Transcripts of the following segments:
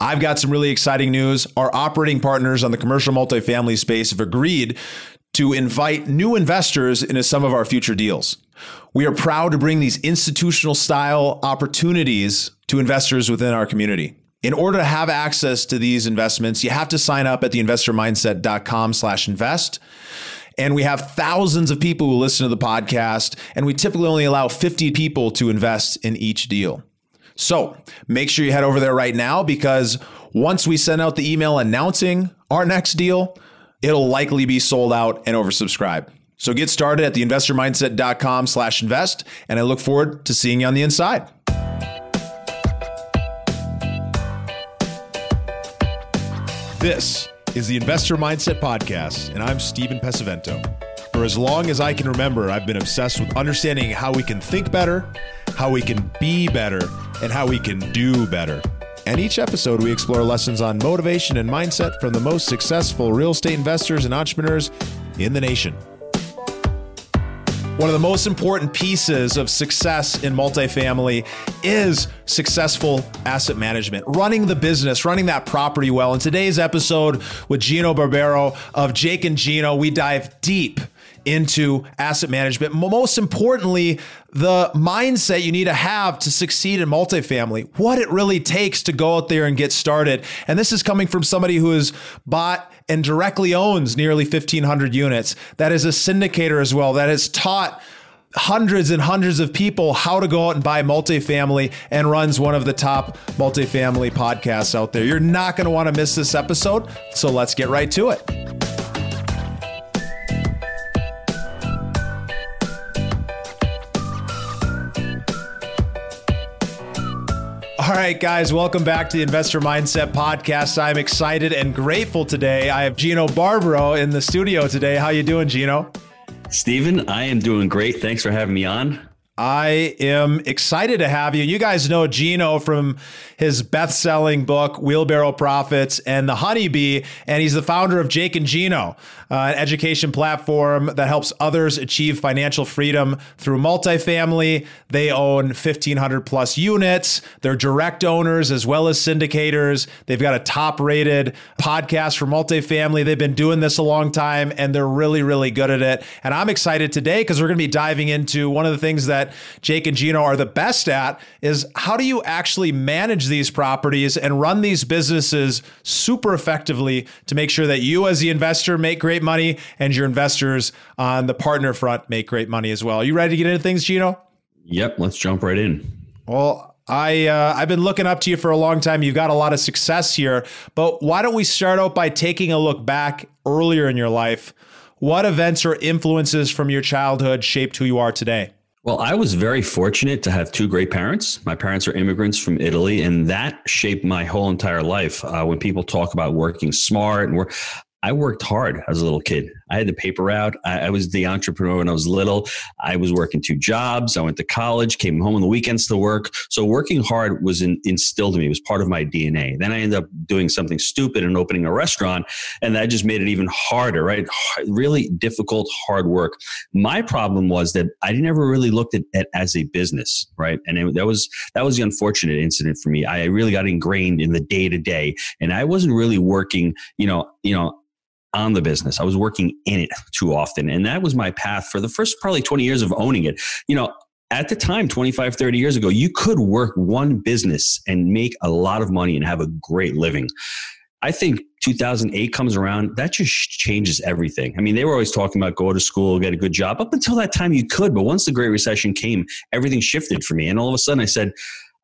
I've got some really exciting news. Our operating partners on the commercial multifamily space have agreed to invite new investors into some of our future deals. We are proud to bring these institutional style opportunities to investors within our community. In order to have access to these investments, you have to sign up at theinvestormindset.com slash invest. And we have thousands of people who listen to the podcast, and we typically only allow 50 people to invest in each deal. So make sure you head over there right now because once we send out the email announcing our next deal, it'll likely be sold out and oversubscribed. So get started at theinvestormindset.com slash invest, and I look forward to seeing you on the inside. This is the Investor Mindset Podcast, and I'm Stephen Pesavento. For as long as I can remember, I've been obsessed with understanding how we can think better, how we can be better, and how we can do better. And each episode, we explore lessons on motivation and mindset from the most successful real estate investors and entrepreneurs in the nation. One of the most important pieces of success in multifamily is successful asset management, running the business, running that property well. In today's episode with Gino Barbaro of Jake and Gino, we dive deep into asset management. Most importantly, the mindset you need to have to succeed in multifamily, what it really takes to go out there and get started. And this is coming from somebody who has bought and directly owns nearly 1,500 units, that is a syndicator as well, that has taught hundreds and hundreds of people how to go out and buy multifamily and runs one of the top multifamily podcasts out there. You're not going to want to miss this episode. So let's get right to it. All right, guys, welcome back to the Investor Mindset Podcast. I'm excited and grateful today. I have Gino Barbaro in the studio today. How you doing, Gino? Stephen, I am doing great. Thanks for having me on. I am excited to have you. You guys know Gino from his best-selling book Wheelbarrow Profits and The Honeybee, and he's the founder of Jake and Gino, uh, an education platform that helps others achieve financial freedom through multifamily. They own 1,500 plus units. They're direct owners as well as syndicators. They've got a top-rated podcast for multifamily. They've been doing this a long time, and they're really, really good at it. And I'm excited today because we're going to be diving into one of the things that Jake and Gino are the best at is how do you actually manage these properties and run these businesses super effectively to make sure that you as the investor make great money and your investors on the partner front make great money as well. Are you ready to get into things, Gino? Yep, let's jump right in. Well, I uh, I've been looking up to you for a long time. You've got a lot of success here, but why don't we start out by taking a look back earlier in your life? What events or influences from your childhood shaped who you are today? Well, I was very fortunate to have two great parents. My parents are immigrants from Italy, and that shaped my whole entire life. Uh, when people talk about working smart and work, I worked hard as a little kid. I had the paper route. I, I, was the entrepreneur when I was little. I was working two jobs. I went to college, came home on the weekends to work. So working hard was in, instilled in me. It was part of my DNA. Then I ended up doing something stupid and opening a restaurant, and that just made it even harder. Right? Really difficult, hard work. My problem was that I never really looked at it as a business. Right? And it, that was that was the unfortunate incident for me. I really got ingrained in the day to day, and I wasn't really working. You know, you know on the business. I was working in it too often. And that was my path for the first probably 20 years of owning it. You know, at the time 25 30 years ago you could work one business and make a lot of money and have a great living i think 2008 comes around that just changes everything i mean they were always talking about go to school get a good job up until that time you could but once the great recession came everything shifted for me and all of a sudden i said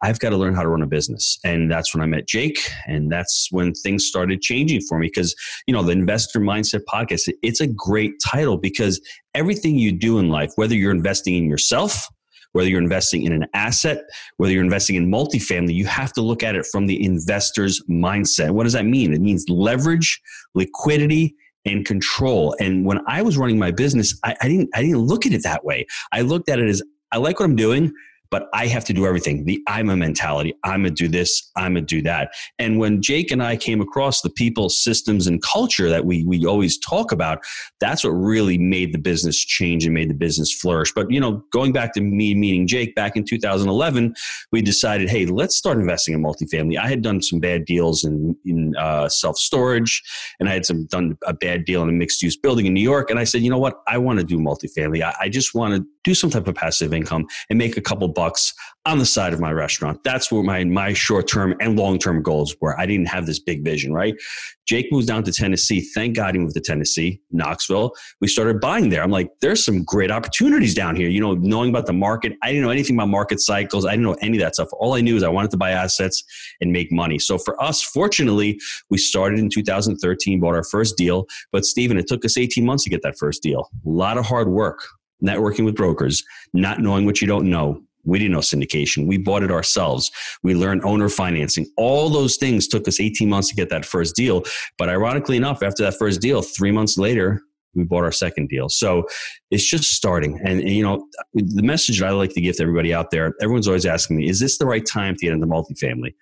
I've got to learn how to run a business. And that's when I met Jake. And that's when things started changing for me because, you know, the Investor Mindset Podcast, it's a great title because everything you do in life, whether you're investing in yourself, whether you're investing in an asset, whether you're investing in multifamily, you have to look at it from the investor's mindset. What does that mean? It means leverage, liquidity, and control. And when I was running my business, I, I didn't I didn't look at it that way. I looked at it as I like what I'm doing but I have to do everything. The I'm a mentality. I'm gonna do this. I'm gonna do that. And when Jake and I came across the people, systems, and culture that we we always talk about, that's what really made the business change and made the business flourish. But you know, going back to me meeting Jake back in 2011, we decided, hey, let's start investing in multifamily. I had done some bad deals in in uh, self storage, and I had some done a bad deal in a mixed use building in New York. And I said, you know what, I want to do multifamily. I, I just want to do some type of passive income and make a couple bucks on the side of my restaurant. That's where my my short term and long term goals were. I didn't have this big vision, right? Jake moves down to Tennessee. Thank God he moved to Tennessee, Knoxville. We started buying there. I'm like, there's some great opportunities down here. You know, knowing about the market. I didn't know anything about market cycles. I didn't know any of that stuff. All I knew is I wanted to buy assets and make money. So for us, fortunately, we started in 2013, bought our first deal. But Stephen, it took us 18 months to get that first deal. A lot of hard work, networking with brokers, not knowing what you don't know, we didn't know syndication. We bought it ourselves. We learned owner financing. All those things took us 18 months to get that first deal. But ironically enough, after that first deal, three months later, we bought our second deal. So it's just starting. And, and, you know, the message that I like to give to everybody out there, everyone's always asking me, is this the right time to get into multifamily?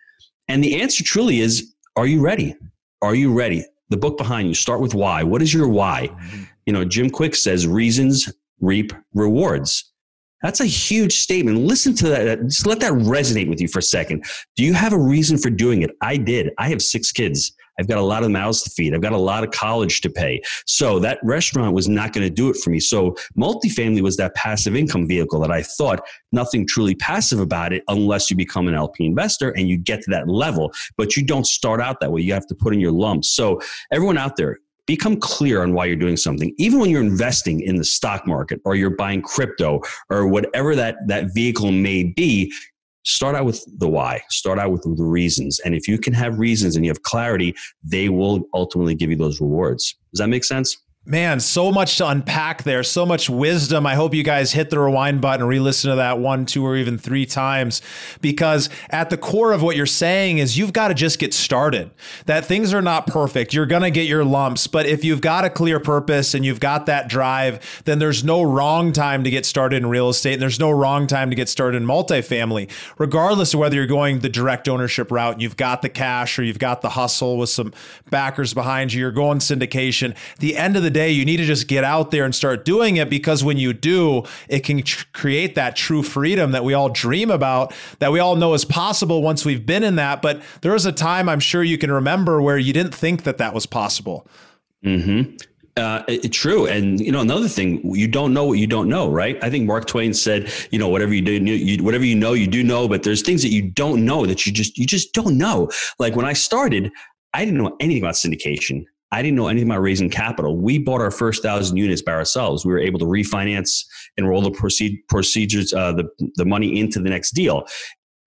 And the answer truly is, are you ready? Are you ready? The book behind you, start with why. What is your why? Mm-hmm. You know, Jim Kwik says reasons reap rewards. That's a huge statement. Listen to that. Just let that resonate with you for a second. Do you have a reason for doing it? I did. I have six kids. I've got a lot of mouths to feed. I've got a lot of college to pay. So that restaurant was not going to do it for me. So multifamily was that passive income vehicle that I thought nothing truly passive about it unless you become an LP investor and you get to that level. But you don't start out that way. You have to put in your lumps. So everyone out there, become clear on why you're doing something even when you're investing in the stock market or you're buying crypto or whatever that that vehicle may be start out with the why start out with the reasons. And if you can have reasons and you have clarity they will ultimately give you those rewards. Does that make sense Man, so much to unpack there, so much wisdom. I hope you guys hit the rewind button re listen to that one, two, or even three times because at the core of what you're saying is you've got to just get started. That things are not perfect. You're going to get your lumps, but if you've got a clear purpose and you've got that drive, then there's no wrong time to get started in real estate and there's no wrong time to get started in multifamily, regardless of whether you're going the direct ownership route and you've got the cash or you've got the hustle with some backers behind you, you're going syndication. The end of the day, you need to just get out there and start doing it because when you do, it can tr- create that true freedom that we all dream about, that we all know is possible once we've been in that. But there was a time I'm sure you can remember where you didn't think that that was possible. Mm-hmm. Uh, it, true, and you know another thing, you don't know what you don't know, right? I think Mark Twain said, you know, whatever you do, you, whatever you know, you do know, but there's things that you don't know that you just you just don't know. Like when I started, I didn't know anything about syndication. I didn't know anything about raising capital. We bought our first thousand units by ourselves. We were able to refinance and roll the proceed, procedures, uh, the, the money into the next deal.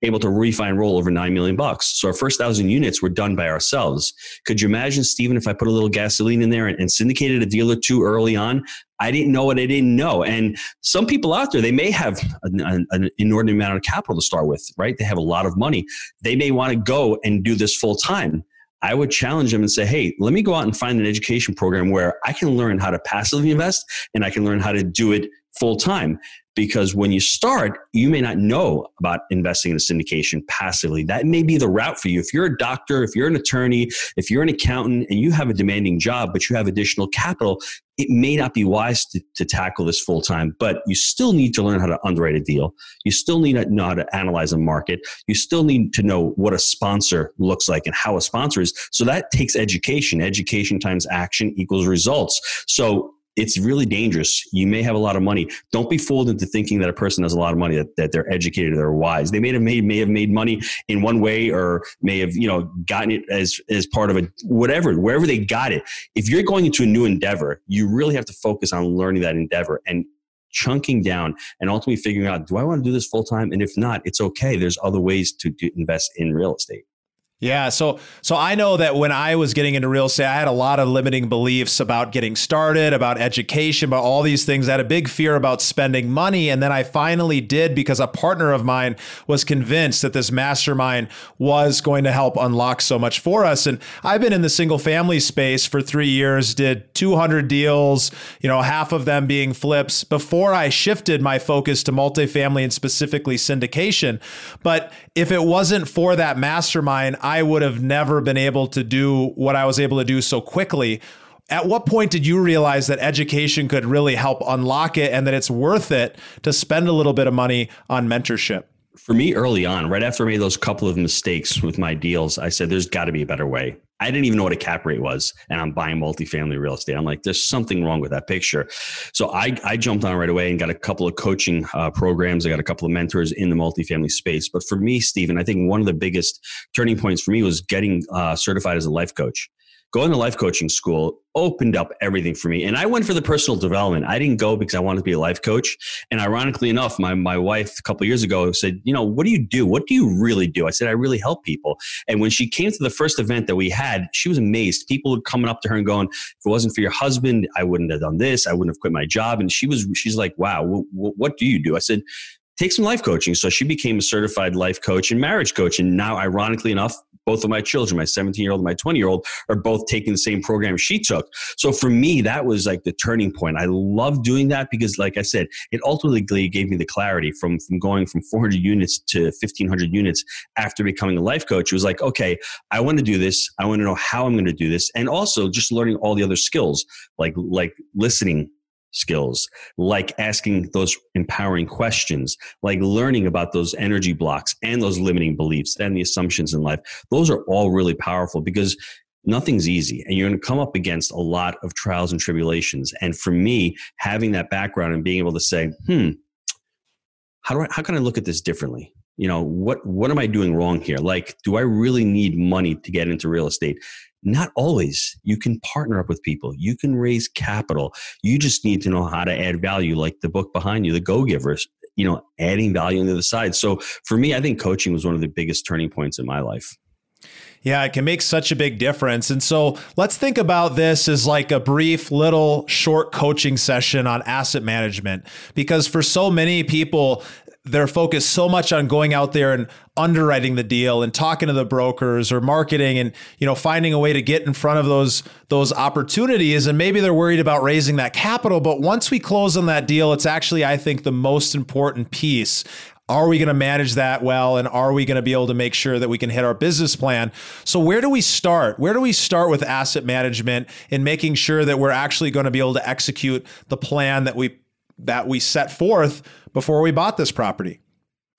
Able to refi and roll over nine million bucks. So our first thousand units were done by ourselves. Could you imagine, Stephen, if I put a little gasoline in there and, and syndicated a deal or two early on? I didn't know what I didn't know. And some people out there, they may have an, an, an, inordinate amount of capital to start with, right? They have a lot of money. They may want to go and do this full time. I would challenge them and say, hey, let me go out and find an education program where I can learn how to passively invest and I can learn how to do it full time. Because when you start, you may not know about investing in a syndication passively. That may be the route for you. If you're a doctor, if you're an attorney, if you're an accountant and you have a demanding job, but you have additional capital, it may not be wise to, to tackle this full time, but you still need to learn how to underwrite a deal. You still need to know how to analyze a market. You still need to know what a sponsor looks like and how a sponsor is. So that takes education. Education times action equals results. So it's really dangerous. You may have a lot of money. Don't be fooled into thinking that a person has a lot of money that, that they're educated or they're wise. They may have made may have made money in one way or may have you know gotten it as as part of a whatever wherever they got it. If you're going into a new endeavor, you really have to focus on learning that endeavor and chunking down and ultimately figuring out do I want to do this full time and if not, it's okay. There's other ways to, to invest in real estate. Yeah, so so I know that when I was getting into real estate, I had a lot of limiting beliefs about getting started, about education, about all these things. I had a big fear about spending money, and then I finally did because a partner of mine was convinced that this mastermind was going to help unlock so much for us. And I've been in the single family space for 3 years, did 200 deals, you know, half of them being flips before I shifted my focus to multifamily and specifically syndication. But if it wasn't for that mastermind, I would have never been able to do what I was able to do so quickly. At what point did you realize that education could really help unlock it and that it's worth it to spend a little bit of money on mentorship? For me, early on, right after I made those couple of mistakes with my deals, I said, there's got to be a better way. I didn't even know what a cap rate was, and I'm buying multifamily real estate. I'm like, there's something wrong with that picture. So I, I jumped on right away and got a couple of coaching uh, programs. I got a couple of mentors in the multifamily space. But for me, Stephen, I think one of the biggest turning points for me was getting uh, certified as a life coach going to life coaching school opened up everything for me. And I went for the personal development. I didn't go because I wanted to be a life coach. And ironically enough, my, my wife a couple years ago said, you know, what do you do? What do you really do? I said, I really help people. And when she came to the first event that we had, she was amazed. People were coming up to her and going, if it wasn't for your husband, I wouldn't have done this. I wouldn't have quit my job. And she was, she's like, wow, w- w- what do you do? I said, take some life coaching. So she became a certified life coach and marriage coach. And now, ironically enough, both of my children, my 17 year old and my 20 year old, are both taking the same program she took. So for me, that was like the turning point. I love doing that because, like I said, it ultimately gave me the clarity from, from going from 400 units to 1500 units after becoming a life coach. It was like, okay, I want to do this. I want to know how I'm going to do this. And also just learning all the other skills like, like listening skills, like asking those empowering questions, like learning about those energy blocks and those limiting beliefs and the assumptions in life. Those are all really powerful because nothing's easy and you're going to come up against a lot of trials and tribulations. And for me, having that background and being able to say, hmm, how do I, how can I look at this differently? You know, what, what am I doing wrong here? Like, do I really need money to get into real estate? Not always. You can partner up with people. You can raise capital. You just need to know how to add value, like the book behind you, The Go Givers, you know, adding value into the side. So for me, I think coaching was one of the biggest turning points in my life. Yeah, it can make such a big difference. And so let's think about this as like a brief, little, short coaching session on asset management. Because for so many people, they're focused so much on going out there and underwriting the deal and talking to the brokers or marketing and you know finding a way to get in front of those those opportunities. And maybe they're worried about raising that capital but once we close on that deal it's actually I think the most important piece. Are we going to manage that well? And are we going to be able to make sure that we can hit our business plan? So where do we start? Where do we start with asset management and making sure that we're actually going to be able to execute the plan that we that we set forth before we bought this property?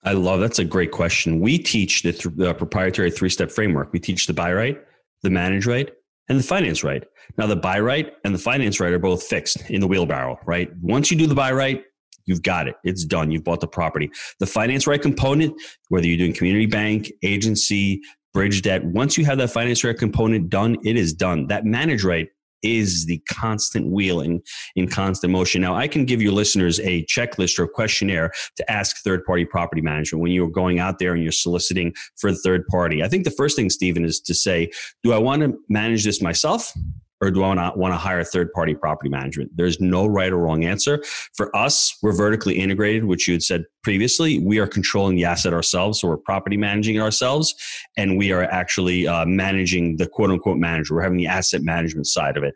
I love that's a great question. We teach the, th- the proprietary three step framework. We teach the buy right, the manage right, and the finance right. Now, the buy right and the finance right are both fixed in the wheelbarrow, right? Once you do the buy right, you've got it. It's done. You've bought the property. The finance right component, whether you're doing community bank, agency, bridge debt, once you have that finance right component done, it is done. That manage right is the constant wheeling in constant motion. Now, I can give your listeners a checklist or a questionnaire to ask third party property management when you're going out there and you're soliciting for a third party. I think the first thing, Stephen, is to say, do I want to manage this myself? or do I not want to hire third party property management? There's no right or wrong answer. For us, we're vertically integrated, which you had said previously. We are controlling the asset ourselves. So we're property managing ourselves. And we are actually uh, managing the quote unquote manager. We're having the asset management side of it.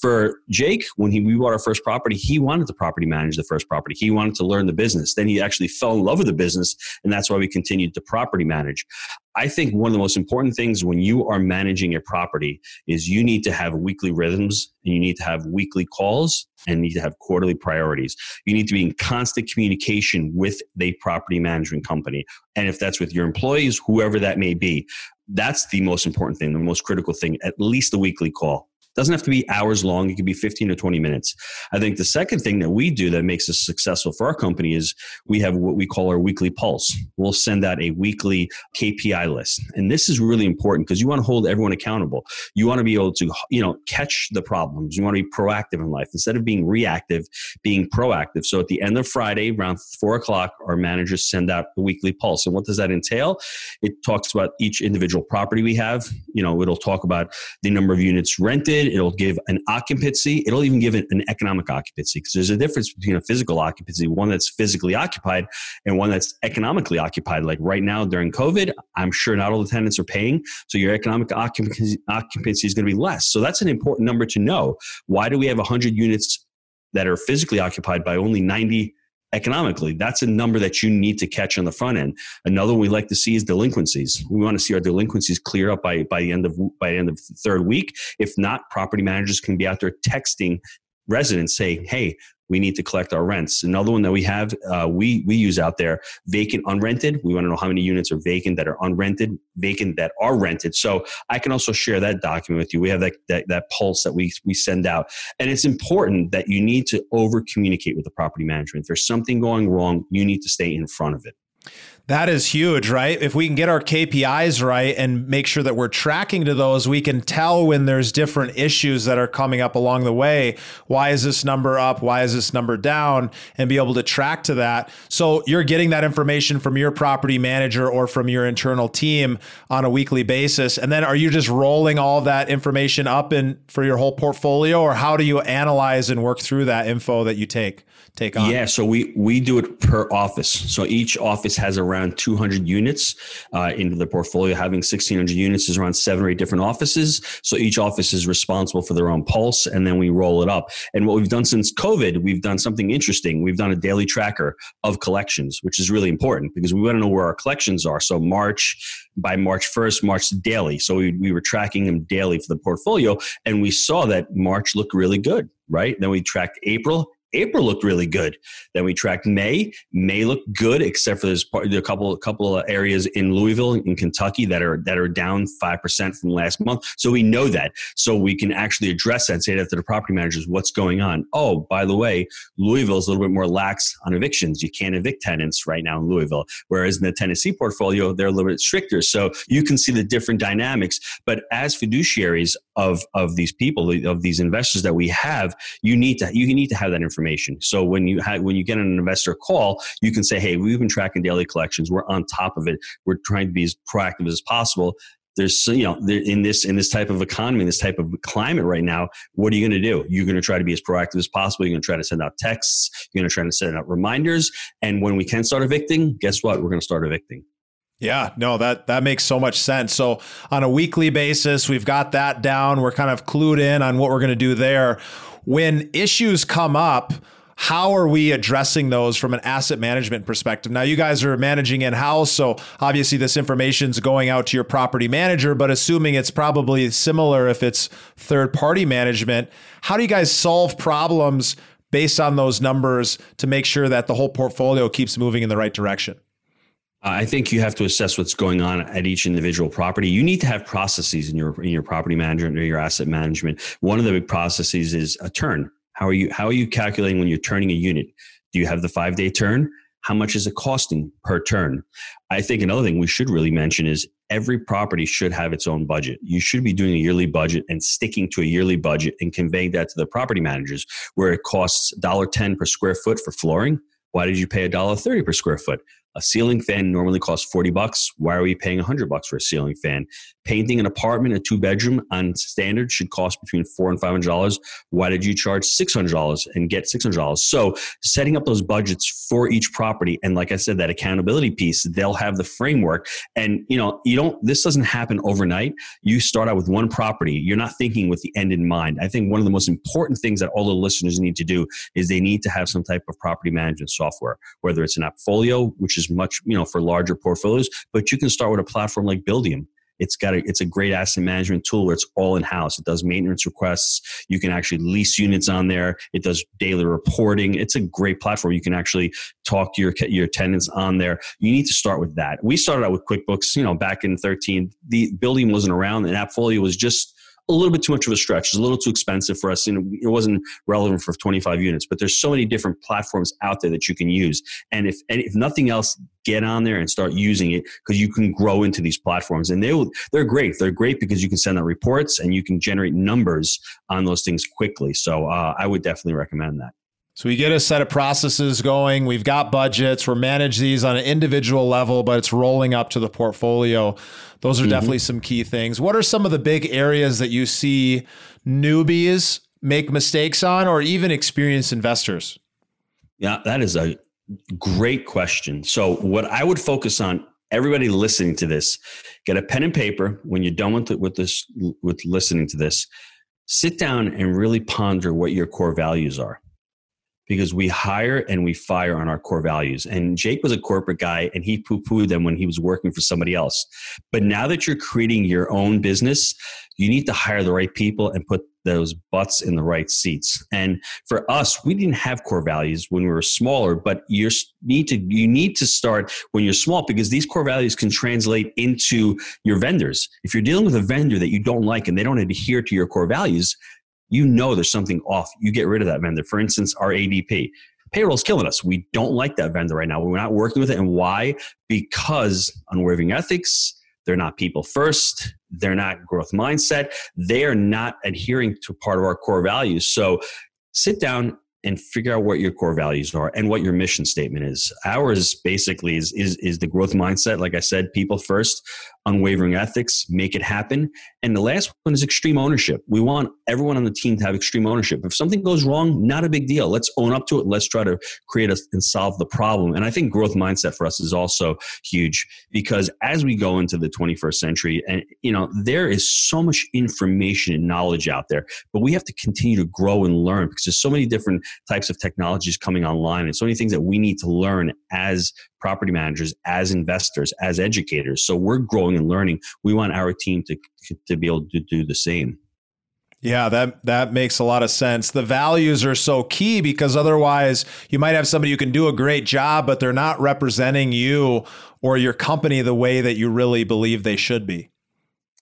For Jake, when he, we bought our first property, he wanted to property manage the first property. He wanted to learn the business. Then he actually fell in love with the business. And that's why we continued to property manage. I think one of the most important things when you are managing a property is you need to have weekly rhythms and you need to have weekly calls and need to have quarterly priorities. You need to be in constant communication with the property management company. And if that's with your employees, whoever that may be, that's the most important thing, the most critical thing, at least a weekly call. Doesn't have to be hours long. It could be 15 to 20 minutes. I think the second thing that we do that makes us successful for our company is we have what we call our weekly pulse. We'll send out a weekly KPI list. And this is really important because you want to hold everyone accountable. You want to be able to, you know, catch the problems. You want to be proactive in life instead of being reactive, being proactive. So at the end of Friday, around four o'clock, our managers send out the weekly pulse. And what does that entail? It talks about each individual property we have. You know, it'll talk about the number of units rented It'll give an occupancy. It'll even give it an economic occupancy because there's a difference between a physical occupancy, one that's physically occupied, and one that's economically occupied. Like right now during COVID, I'm sure not all the tenants are paying. So your economic occupancy, occupancy is going to be less. So that's an important number to know. Why do we have 100 units that are physically occupied by only 90 economically. That's a number that you need to catch on the front end. Another one we like to see is delinquencies. We want to see our delinquencies clear up by, by the end of by the end of the third week. If not, property managers can be out there texting residents say, "Hey, we need to collect our rents. Another one that we have, uh, we we use out there, vacant unrented. We want to know how many units are vacant that are unrented, vacant that are rented. So I can also share that document with you. We have that that, that pulse that we we send out, and it's important that you need to over communicate with the property management. If there's something going wrong, you need to stay in front of it. That is huge, right? If we can get our KPIs right and make sure that we're tracking to those, we can tell when there's different issues that are coming up along the way. Why is this number up? Why is this number down? And be able to track to that. So you're getting that information from your property manager or from your internal team on a weekly basis. And then are you just rolling all that information up in for your whole portfolio or how do you analyze and work through that info that you take? take on? Yeah, so we we do it per office. So each office has around 200 units uh, into the portfolio. Having 1,600 units is around seven or eight different offices. So each office is responsible for their own pulse, and then we roll it up. And what we've done since COVID, we've done something interesting. We've done a daily tracker of collections, which is really important because we want to know where our collections are. So March by March 1st, March daily. So we, we were tracking them daily for the portfolio, and we saw that March looked really good right? Then we tracked April. April looked really good. Then we tracked May. May looked good, except for there's a couple a couple of areas in Louisville, in Kentucky, that are that are down five percent from last month. So we know that, so we can actually address that. And say that to the property managers, what's going on? Oh, by the way, Louisville is a little bit more lax on evictions. You can't evict tenants right now in Louisville, whereas in the Tennessee portfolio, they're a little bit stricter. So you can see the different dynamics. But as fiduciaries of of these people, of these investors that we have, you need to you need to have that information. So when you have, when you get an investor call, you can say, "Hey, we've been tracking daily collections. We're on top of it. We're trying to be as proactive as possible." There's you know in this in this type of economy, this type of climate right now. What are you going to do? You're going to try to be as proactive as possible. You're going to try to send out texts. You're going to try to send out reminders. And when we can start evicting, guess what? We're going to start evicting. Yeah, no, that that makes so much sense. So on a weekly basis, we've got that down. We're kind of clued in on what we're going to do there when issues come up, how are we addressing those from an asset management perspective? Now, you guys are managing in house, so obviously this information is going out to your property manager, but assuming it's probably similar if it's third party management, how do you guys solve problems based on those numbers to make sure that the whole portfolio keeps moving in the right direction? Uh, I think you have to assess what's going on at each individual property. You need to have processes in your in your property management or your asset management. One of the big processes is a turn. How are you how are you calculating when you're turning a unit? Do you have the five day turn? How much is it costing per turn? I think another thing we should really mention is every property should have its own budget. You should be doing a yearly budget and sticking to a yearly budget and conveying that to the property managers where it costs $1.10 per square foot for flooring. Why did you pay $1.30 per square foot? A ceiling fan normally costs 40 bucks. Why are we paying 100 bucks for a ceiling fan? Painting an apartment, a two bedroom on standard should cost between four and $500. Why did you charge $600 and get $600? So setting up those budgets for each property. And like I said, that accountability piece, they'll have the framework. And you know, you don't, this doesn't happen overnight. You start out with one property. You're not thinking with the end in mind. I think one of the most important things that all the listeners need to do is they need to have some type of property management software, whether it's an Appfolio, which is much, you know, for larger portfolios, but you can start with a platform like Buildium. It's got a, it's a great asset management tool where it's all in house. It does maintenance requests. You can actually lease units on there. It does daily reporting. It's a great platform. You can actually talk to your your tenants on there. You need to start with that. We started out with QuickBooks, you know, back in 13. The Buildium wasn't around and Appfolio was just a little bit too much of a stretch. It's a little too expensive for us. And it wasn't relevant for 25 units, but there's so many different platforms out there that you can use. And if, and if nothing else, get on there and start using it because you can grow into these platforms. And they will, they're great. They're great because you can send out reports and you can generate numbers on those things quickly. So uh, I would definitely recommend that. So we get a set of processes going. We've got budgets. We're manage these on an individual level, but it's rolling up to the portfolio. Those are mm-hmm. definitely some key things. What are some of the big areas that you see newbies make mistakes on, or even experienced investors? Yeah, that is a great question. So what I would focus on everybody listening to this get a pen and paper when you're done with the, with this with listening to this sit down and really ponder what your core values are because we hire and we fire on our core values. And Jake was a corporate guy and he poo pooed them when he was working for somebody else. But now that you're creating your own business, you need to hire the right people and put those butts in the right seats. And for us, we didn't have core values when we were smaller, but you need to you need to start when you're small because these core values can translate into your vendors. If you're dealing with a vendor that you don't like and they don't adhere to your core values, you know there's something off. You get rid of that vendor. For instance, our ADP. Payroll's killing us. We don't like that vendor right now. We're not working with it. And why? Because unwavering ethics, they're not people first, they're not growth mindset, they are not adhering to part of our core values. So sit down and figure out what your core values are and what your mission statement is. Ours basically is, is, is the growth mindset. Like I said, people first, unwavering ethics, make it happen. And the last one is extreme ownership. We want everyone on the team to have extreme ownership. If something goes wrong, not a big deal. Let's own up to it. Let's try to create a, and solve the problem. And I think growth mindset for us is also huge because as we go into the 21st century, and you know, there is so much information and knowledge out there, but we have to continue to grow and learn because there's so many different types of technologies coming online and so many things that we need to learn as property managers, as investors, as educators. So we're growing and learning. We want our team to, to be able to do the same. Yeah, that that makes a lot of sense. The values are so key because otherwise you might have somebody who can do a great job but they're not representing you or your company the way that you really believe they should be.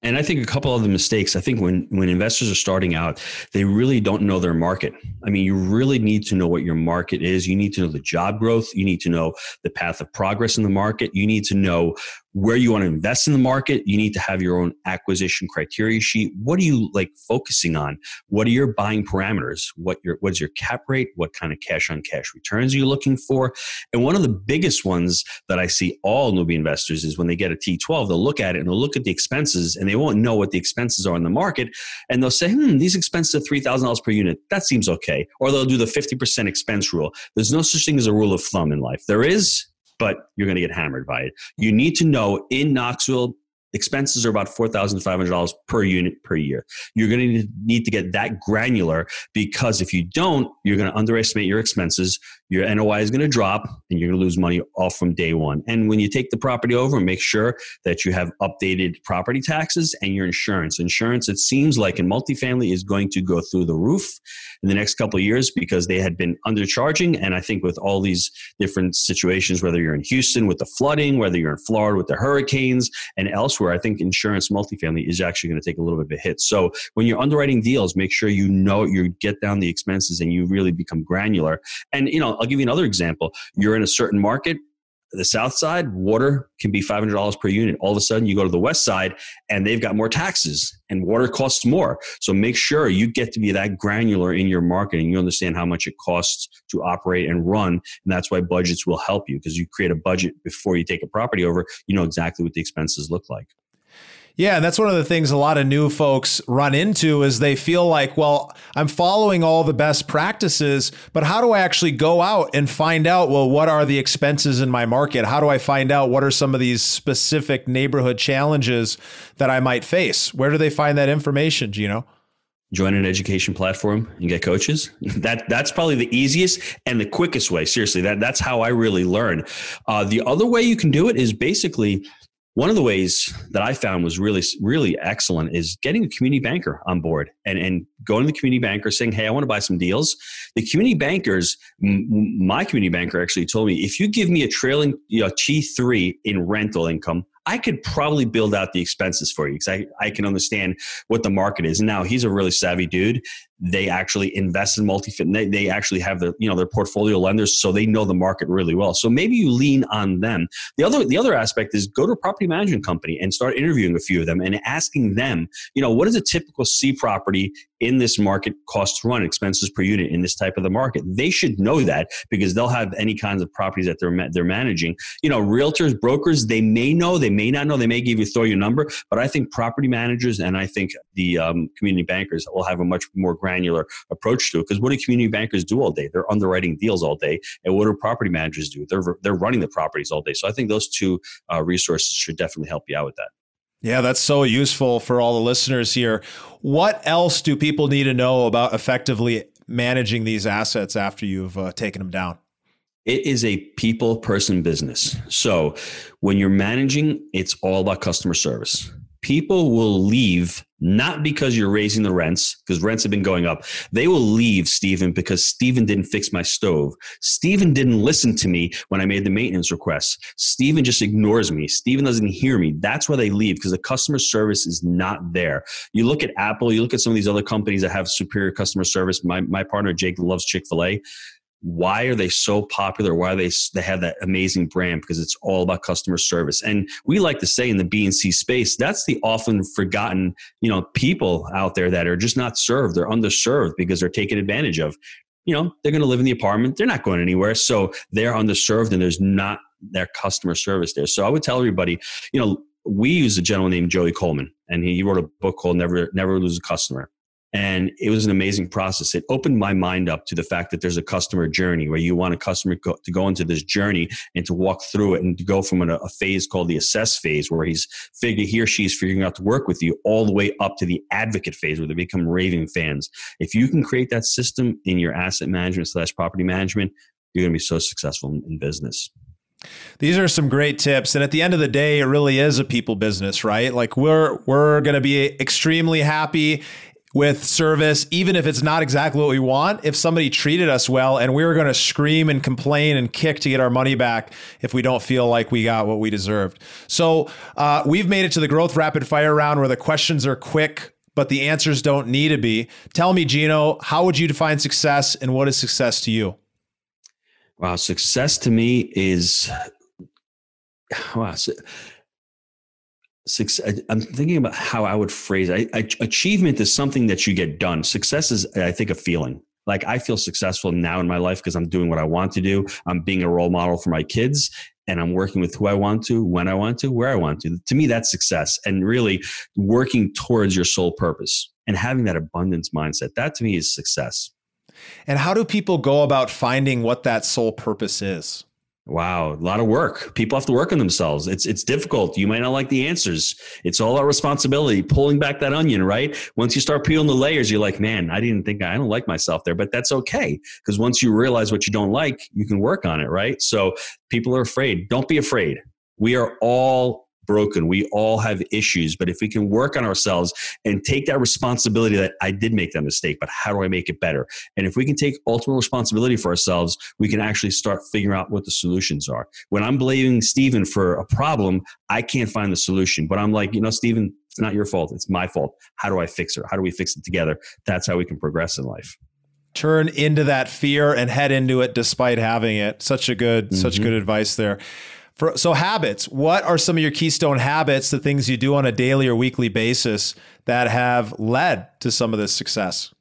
And I think a couple of the mistakes, I think when, when investors are starting out, they really don't know their market. I mean, you really need to know what your market is. You need to know the job growth. You need to know the path of progress in the market. You need to know where you want to invest in the market. You need to have your own acquisition criteria sheet. What are you like focusing on? What are your buying parameters? What your what is your cap rate? What kind of cash on cash returns are you looking for? And one of the biggest ones that I see all newbie investors is when they get a T12, they'll look at it and they'll look at the expenses and they won't know what the expenses are in the market. And they'll say, hmm, these expenses are $3,000 per unit. That seems okay. Or they'll do the 50% expense rule. There's no such thing as a rule of thumb in life. There is, but you're going to get hammered by it. You need to know in Knoxville, expenses are about $4,500 per unit per year. You're going to need to get that granular because if you don't, you're going to underestimate your expenses your NOI is going to drop and you're going to lose money off from day one. And when you take the property over, make sure that you have updated property taxes and your insurance. Insurance, it seems like in multifamily, is going to go through the roof in the next couple of years because they had been undercharging. And I think with all these different situations, whether you're in Houston with the flooding, whether you're in Florida with the hurricanes, and elsewhere, I think insurance multifamily is actually going to take a little bit of a hit. So when you're underwriting deals, make sure you know you get down the expenses and you really become granular. And you know, I'll give you another example. You're in a certain market, the south side, water can be $500 per unit. All of a sudden, you go to the west side and they've got more taxes and water costs more. So make sure you get to be that granular in your marketing. You understand how much it costs to operate and run. And that's why budgets will help you because you create a budget before you take a property over. You know exactly what the expenses look like. Yeah, and that's one of the things a lot of new folks run into is they feel like, well, I'm following all the best practices, but how do I actually go out and find out, well, what are the expenses in my market? How do I find out what are some of these specific neighborhood challenges that I might face? Where do they find that information, Gino? join an education platform and get coaches that that's probably the easiest and the quickest way seriously that that's how i really learn uh, the other way you can do it is basically one of the ways that I found was really, really excellent is getting a community banker on board and, and going to the community banker saying, Hey, I want to buy some deals. The community bankers, m- my community banker actually told me, if you give me a trailing you know, T3 in rental income, I could probably build out the expenses for you because I, I can understand what the market is. Now he's a really savvy dude they actually invest in multi-fit they, they actually have the you know their portfolio lenders so they know the market really well. So maybe you lean on them. The other the other aspect is go to a property management company and start interviewing a few of them and asking them you know what is a typical c property in this market cost to run expenses per unit in this type of the market? They should know that because they'll have any kinds of properties that they're they're managing. You know realtors brokers they may know they may not know they may give you throw your number but i think property managers and i think the um, community bankers will have a much more granular approach to it. Because what do community bankers do all day? They're underwriting deals all day. And what do property managers do? They're, they're running the properties all day. So I think those two uh, resources should definitely help you out with that. Yeah, that's so useful for all the listeners here. What else do people need to know about effectively managing these assets after you've uh, taken them down? It is a people person business. So when you're managing, it's all about customer service people will leave not because you're raising the rents, because rents have been going up. They will leave, Stephen, because Stephen didn't fix my stove. Stephen didn't listen to me when I made the maintenance requests. Stephen just ignores me. Stephen doesn't hear me. That's why they leave, because the customer service is not there. You look at Apple, you look at some of these other companies that have superior customer service. My, my partner, Jake, loves Chick fil A why are they so popular? Why they they have that amazing brand? Because it's all about customer service. And we like to say in the b and c space that's the often forgotten you know people out there that are just not served. They're underserved because they're taken advantage of. You know they're going to live in the apartment. They're not going anywhere. So they're underserved and there's not their customer service there. So i would tell everybody you know we use a gentleman named joey coleman and he wrote a book called never never lose a customer and it was an amazing process. It opened my mind up to the fact that there's a customer journey where you want a customer go, to go into this journey and to walk through it and to go from a, a phase called the assess phase where he's figure he or she is figuring out to work with you all the way up to the advocate phase where they become raving fans. If you can create that system in your asset management slash property management, you're going to be so successful in, in business. These are some great tips and at the end of the day it really is a people business, right? Like we're we're going to be extremely happy with service, even if it's not exactly what we want. If somebody treated us well and we were going to scream and complain and kick to get our money back if we don't feel like we got what we deserved. So uh, we've made it to the growth rapid fire round where the questions are quick, but the answers don't need to be. Tell me, Gino, how would you define success and what is success to you? Wow, success to me is wow. Success i'm thinking about how i would phrase it I, I, achievement is something that you get done. Success is i think a feeling. Like i feel successful now in my life because i'm doing what i want to do. I'm being a role model for my kids and i'm working with who i want to when i want to where i want to. To me that's success and really working towards your sole purpose and having that abundance mindset. That to me is success. And how do people go about finding what that sole purpose is Wow, a lot of work. People have to work on themselves. It's it's difficult. You might not like the answers. It's all our responsibility. Pulling back that onion, right? Once you start peeling the layers, you're like, man, I didn't think I, I don't like myself there, but that's okay because once you realize what you don't like, you can work on it, right? So people are afraid. Don't be afraid. We are all broken. We all have issues, but if we can work on ourselves and take that responsibility that I did make that mistake, but how do I make it better? And if we can take ultimate responsibility for ourselves, we can actually start figuring out what the solutions are. When I'm blaming Stephen for a problem, I can't find the solution, but I'm like, you know, Stephen, it's not your fault. It's my fault. How do I fix it? How do we fix it together? That's how we can progress in life turn into that fear and head into it despite having it. Such a good, mm-hmm. such good advice there. For, so habits, what are some of your keystone habits, the things you do on a daily or weekly basis that have led to some of this success?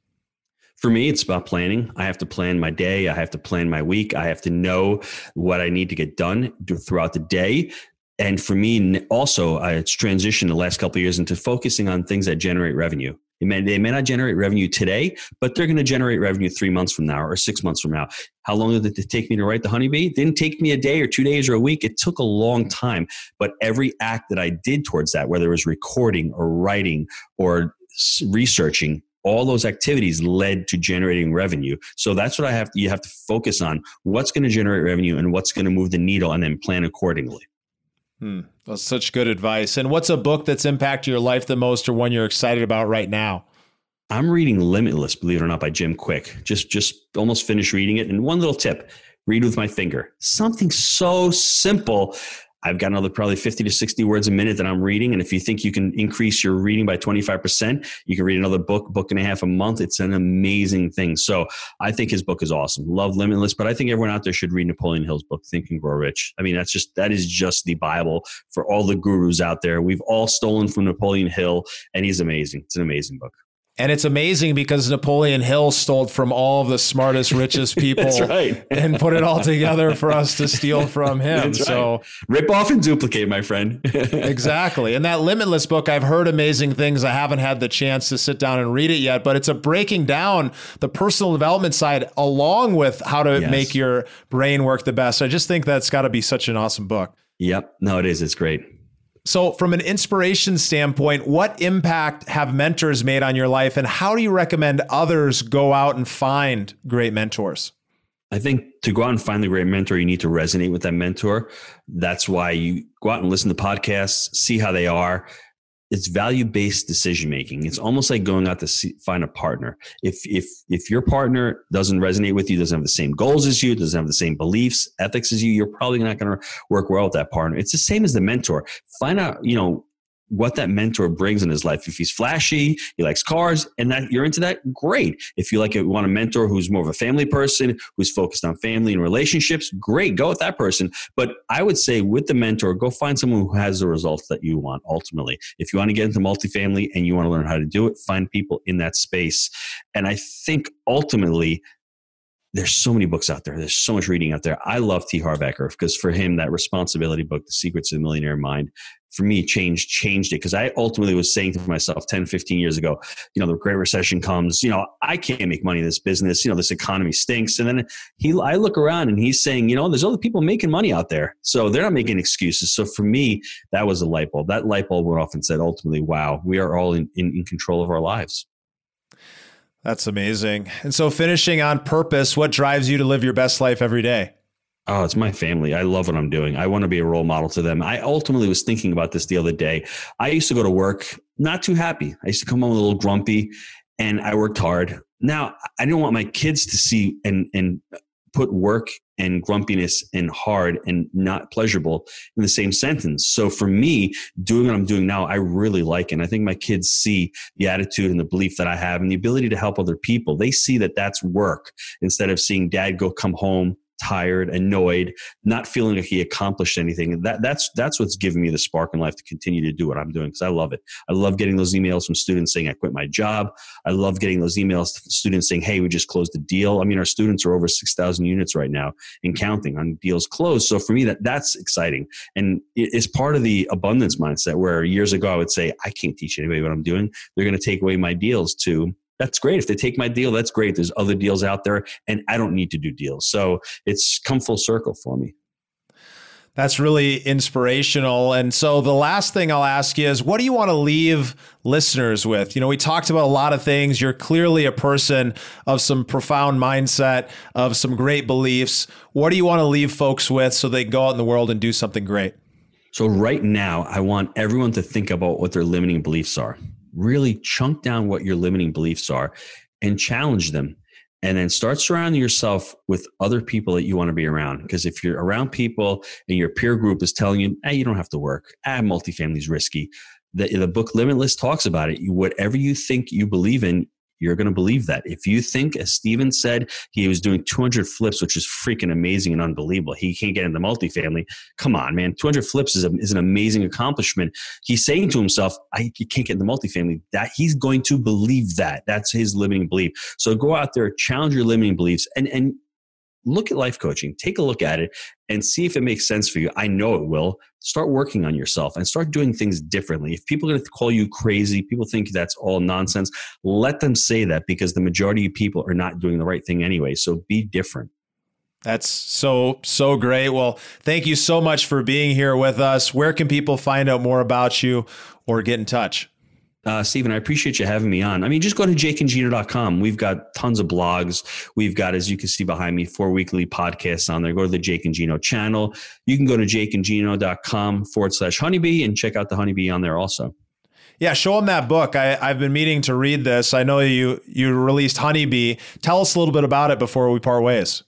For me, it's about planning. I have to plan my day. I have to plan my week. I have to know what I need to get done throughout the day. And for me, also, it's transitioned the last couple years into focusing on things that generate revenue. They may, they may not generate revenue today, but they're going to generate revenue three months from now or six months from now. How long did it take me to write the honeybee? It didn't take me a day or two days or a week. It took a long time. But every act that I did towards that, whether it was recording or writing or researching, all those activities led to generating revenue. So that's what I have to, you have to focus on. What's going to generate revenue and what's going to move the needle and then plan accordingly. Hmm. That's such good advice. And what's a book that's impacted your life the most or one you're excited about right now? I'm reading Limitless, believe it or not, by Jim Kwik. Just just almost finished reading it. And one little tip read with my finger. Something so simple. I've got another probably 50 to 60 words a minute that I'm reading. And if you think you can increase your reading by 25%, you can read another book, book and a half a month. It's an amazing thing. So I think his book is awesome. Love Limitless, but I think everyone out there should read Napoleon Hill's book, Think and Grow Rich. I mean, that's just, that is just the Bible for all the gurus out there. We've all stolen from Napoleon Hill and he's amazing. It's an amazing book. And it's amazing because Napoleon Hill stole from all of the smartest, richest people right. and put it all together for us to steal from him. So rip off and duplicate, my friend. exactly. And that Limitless book, I've heard amazing things. I haven't had the chance to sit down and read it yet, but it's a breaking down the personal development side along with how to yes. make your brain work the best. I just think that's got to be such an awesome book. Yep. No, it is. It's great. So, from an inspiration standpoint, what impact have mentors made on your life, and how do you recommend others go out and find great mentors? I think to go out and find the great mentor, you need to resonate with that mentor. That's why you go out and listen to podcasts, see how they are, it's value based decision making. It's almost like going out to see, find a partner. If if if your partner doesn't resonate with you, doesn't have the same goals as you, doesn't have the same beliefs, ethics as you, you're probably not going to work well with that partner. It's the same as the mentor. Find out, you know, what that mentor brings in his life. If he's flashy, he likes cars, and that you're into that, great. If you like you want a mentor who's more of a family person, who's focused on family and relationships, great, go with that person. But I would say with the mentor, go find someone who has the results that you want ultimately. If you want to get into multifamily and you want to learn how to do it, find people in that space. And I think ultimately there's so many books out there. There's so much reading out there. I love T. Harv because for him, that responsibility book, The Secrets of the Millionaire Mind, for me changed changed it because I ultimately was saying to myself 10, 15 years ago, you know, the Great Recession comes, you know, I can't make money in this business, you know, this economy stinks. And then he I look around and he's saying, you know, there's other people making money out there. So they're not making excuses. So for me, that was a light bulb. That light bulb went off and said, ultimately, wow, we are all in, in, in control of our lives. That's amazing. And so, finishing on purpose, what drives you to live your best life every day? Oh, it's my family. I love what I'm doing. I want to be a role model to them. I ultimately was thinking about this the other day. I used to go to work not too happy. I used to come home a little grumpy and I worked hard. Now, I don't want my kids to see and and put work and grumpiness and hard and not pleasurable in the same sentence. So for me, doing what I'm doing now, I really like it. And I think my kids see the attitude and the belief that I have and the ability to help other people. They see that that's work instead of seeing dad go come home tired, annoyed, not feeling like he accomplished anything. That that's that's what's giving me the spark in life to continue to do what I'm doing because I love it. I love getting those emails from students saying I quit my job. I love getting those emails from students saying, "Hey, we just closed a deal." I mean, our students are over six thousand units right now and counting on deals closed. So for me, that that's exciting and it's part of the abundance mindset. Where years ago I would say, "I can't teach anybody what I'm doing. They're going to take away my deals." To that's great. If they take my deal, that's great. There's other deals out there, and I don't need to do deals. So it's come full circle for me. That's really inspirational. And so the last thing I'll ask you is what do you want to leave listeners with? You know, we talked about a lot of things. You're clearly a person of some profound mindset, of some great beliefs. What do you want to leave folks with so they go out in the world and do something great? So, right now, I want everyone to think about what their limiting beliefs are really chunk down what your limiting beliefs are and challenge them and then start surrounding yourself with other people that you want to be around. Because if you're around people and your peer group is telling you hey you don't have to work. Ah multifamily is risky. The, the book limitless talks about it. You, whatever you think you believe in you're going to believe that. If you think, as Steven said, he was doing 200 flips, which is freaking amazing and unbelievable. He can't get into multifamily. Come on, man. 200 flips is, a, is an amazing accomplishment. He's saying to himself, I can't get into multifamily. That he's going to believe that. That's his limiting belief. So go out there, challenge your limiting beliefs, and and look at life coaching, take a look at it and see if it makes sense for you. I know it will. Start working on yourself and start doing things differently. If people are going to call you crazy, people think that's all nonsense, let them say that because the majority of people are not doing the right thing anyway. So be different. That's so, so great. Well, thank you so much for being here with us. Where can people find out more about you or get in touch? Uh, Stephen, I appreciate you having me on. I mean, just go to jakeandgino.com. We've got tons of blogs. We've got, as you can see behind me, four weekly podcasts on there. Go to the Jake and Gino channel. You can go to jakeandgino.com forward slash honeybee and check out the honeybee on there also. Yeah, show them that book. I, I've been meaning to read this. I know you you released Honeybee. Tell us a little bit about it before we part ways.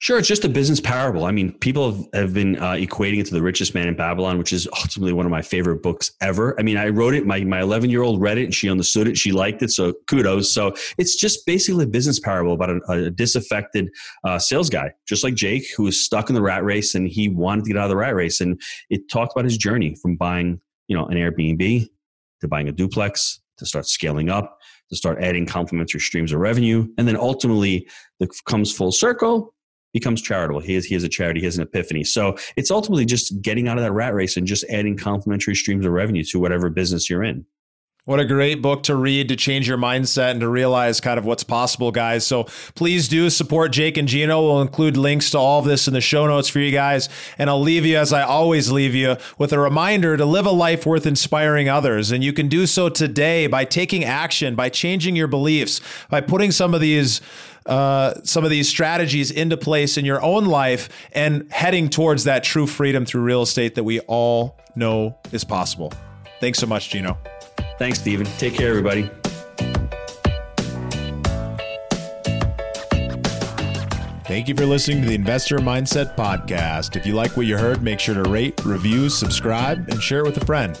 Sure, it's just a business parable. I mean, people have, have been uh, equating it to The Richest Man in Babylon, which is ultimately one of my favorite books ever. I mean, I wrote it, my my 11 year old read it and she understood it, she liked it, so kudos. So it's just basically a business parable about a, a disaffected uh, sales guy, just like Jake, who was stuck in the rat race and he wanted to get out of the rat race. And it talked about his journey from buying, you know, an Airbnb to buying a duplex to start scaling up to start adding complementary streams of revenue, and then ultimately it comes full circle becomes charitable. He has, he has a charity, he has an epiphany. So it's ultimately just getting out of that rat race and just adding complementary streams of revenue to whatever business you're in. What a great book to read to change your mindset and to realize kind of what's possible, guys. So please do support Jake and Gino. We'll include links to all of this in the show notes for you guys. And I'll leave you, as I always leave you, with a reminder to live a life worth inspiring others. And you can do so today by taking action, by changing your beliefs, by putting some of these uh, some of these strategies into place in your own life and heading towards that true freedom through real estate that we all know is possible. Thanks so much, Gino. Thanks, Stephen. Take care, everybody. Thank you for listening to the Investor Mindset Podcast. If you like what you heard, make sure to rate, review, subscribe, and share it with a friend.